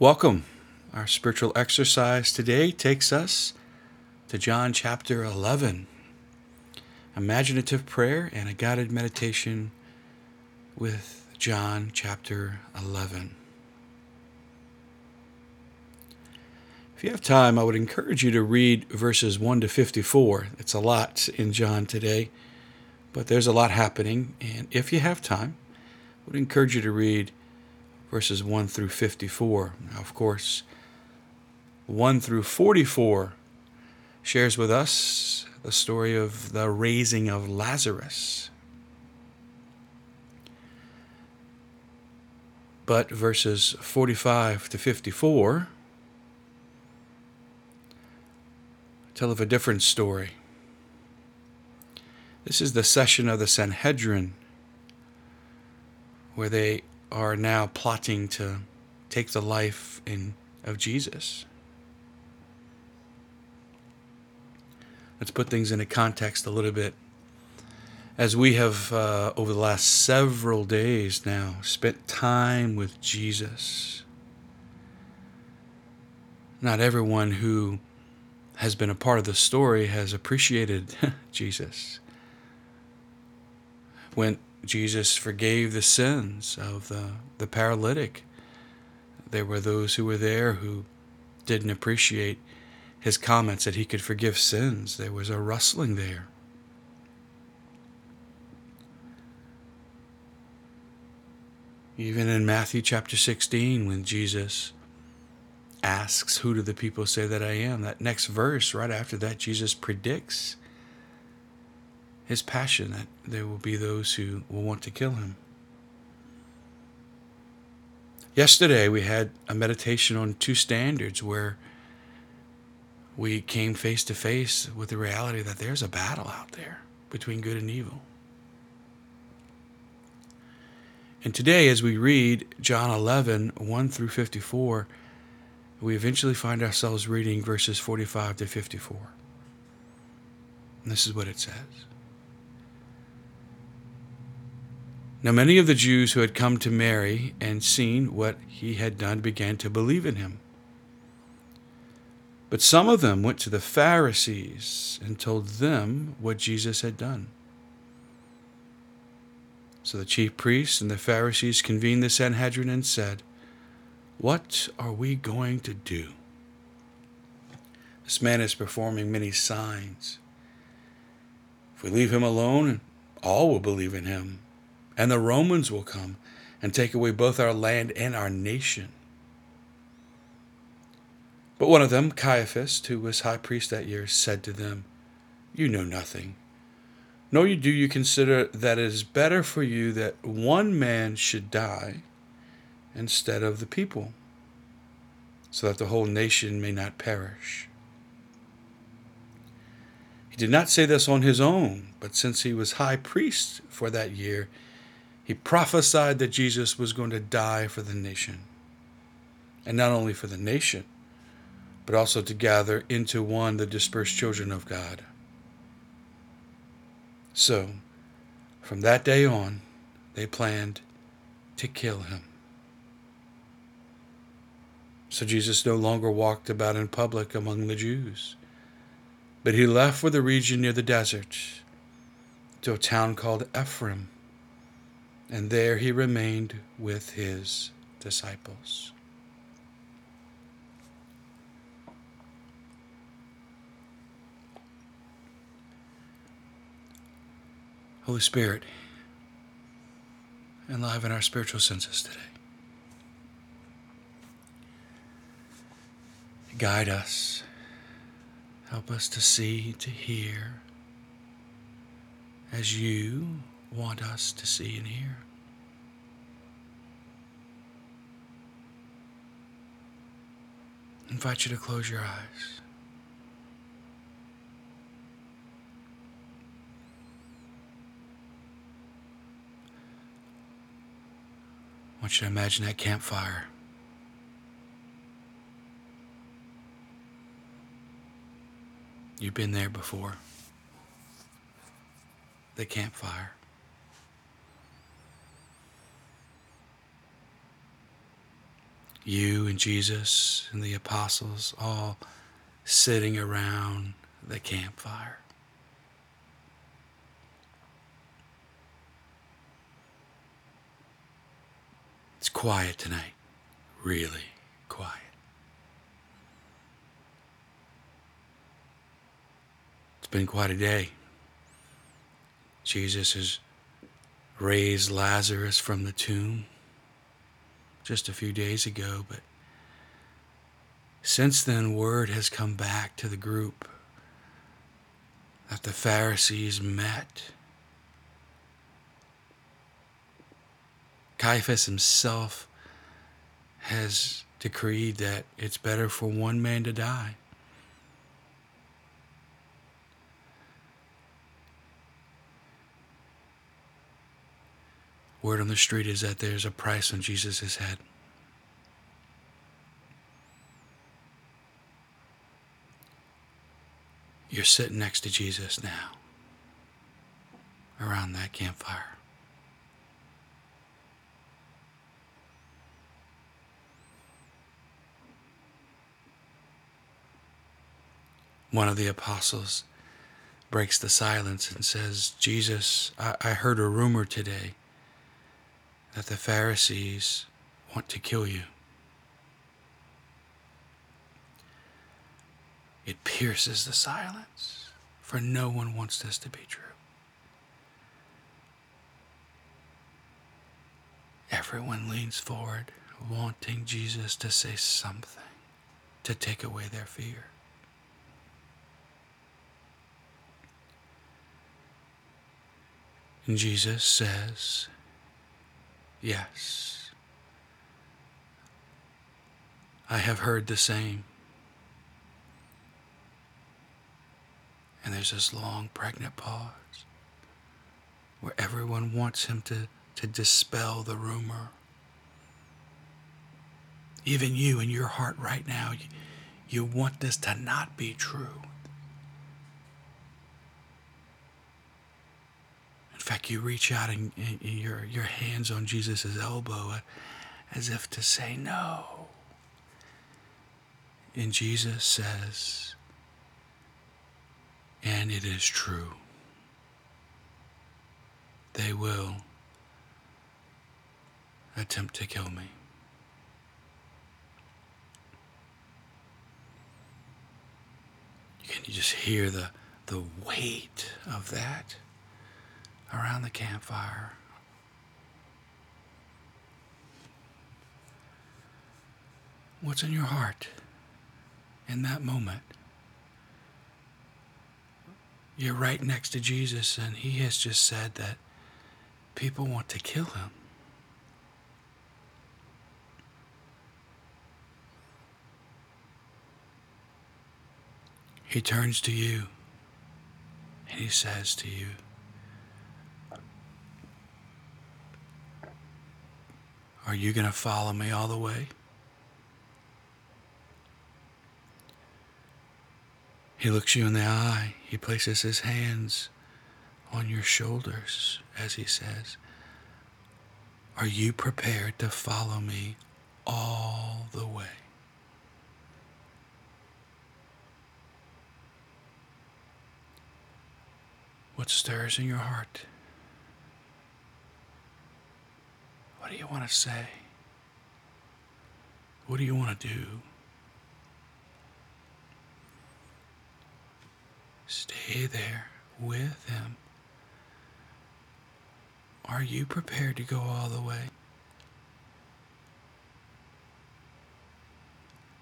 Welcome. Our spiritual exercise today takes us to John chapter 11. Imaginative prayer and a guided meditation with John chapter 11. If you have time, I would encourage you to read verses 1 to 54. It's a lot in John today, but there's a lot happening. And if you have time, I would encourage you to read verses 1 through 54. Now, of course, 1 through 44 shares with us the story of the raising of Lazarus. But verses 45 to 54 tell of a different story. This is the session of the Sanhedrin where they are now plotting to take the life in, of Jesus. Let's put things into context a little bit. As we have, uh, over the last several days now, spent time with Jesus, not everyone who has been a part of the story has appreciated Jesus. When Jesus forgave the sins of the, the paralytic. There were those who were there who didn't appreciate his comments that he could forgive sins. There was a rustling there. Even in Matthew chapter 16, when Jesus asks, Who do the people say that I am? That next verse, right after that, Jesus predicts his passion that there will be those who will want to kill him. Yesterday, we had a meditation on two standards where we came face to face with the reality that there's a battle out there between good and evil. And today, as we read John 11, 1 through 54, we eventually find ourselves reading verses 45 to 54. And this is what it says. Now, many of the Jews who had come to Mary and seen what he had done began to believe in him. But some of them went to the Pharisees and told them what Jesus had done. So the chief priests and the Pharisees convened the Sanhedrin and said, What are we going to do? This man is performing many signs. If we leave him alone, all will believe in him and the Romans will come and take away both our land and our nation. But one of them, Caiaphas, who was high priest that year, said to them, You know nothing, nor do you consider that it is better for you that one man should die instead of the people, so that the whole nation may not perish. He did not say this on his own, but since he was high priest for that year, he prophesied that Jesus was going to die for the nation. And not only for the nation, but also to gather into one the dispersed children of God. So, from that day on, they planned to kill him. So Jesus no longer walked about in public among the Jews, but he left for the region near the desert to a town called Ephraim and there he remained with his disciples. Holy Spirit, enliven our spiritual senses today. Guide us. Help us to see, to hear, as you want us to see and hear. I invite you to close your eyes. I want you to imagine that campfire. You've been there before. The campfire. You and Jesus and the apostles all sitting around the campfire. It's quiet tonight, really quiet. It's been quite a day. Jesus has raised Lazarus from the tomb just a few days ago, but since then, word has come back to the group that the Pharisees met. Caiaphas himself has decreed that it's better for one man to die. Word on the street is that there's a price on Jesus' head. You're sitting next to Jesus now around that campfire. One of the apostles breaks the silence and says, Jesus, I, I heard a rumor today that the Pharisees want to kill you. It pierces the silence, for no one wants this to be true. Everyone leans forward, wanting Jesus to say something to take away their fear. And Jesus says, Yes, I have heard the same. And there's this long, pregnant pause where everyone wants him to, to dispel the rumor. Even you in your heart right now, you, you want this to not be true. Fact, you reach out and, and your, your hands on Jesus' elbow uh, as if to say no. And Jesus says, and it is true. They will attempt to kill me. Can you just hear the, the weight of that around the campfire? What's in your heart in that moment? You're right next to Jesus, and he has just said that people want to kill him. He turns to you and he says to you, Are you going to follow me all the way? He looks you in the eye. He places his hands on your shoulders as he says, Are you prepared to follow me all the way? What stirs in your heart? What do you want to say? What do you want to do? Stay there with Him. Are you prepared to go all the way?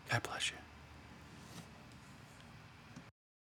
God bless you.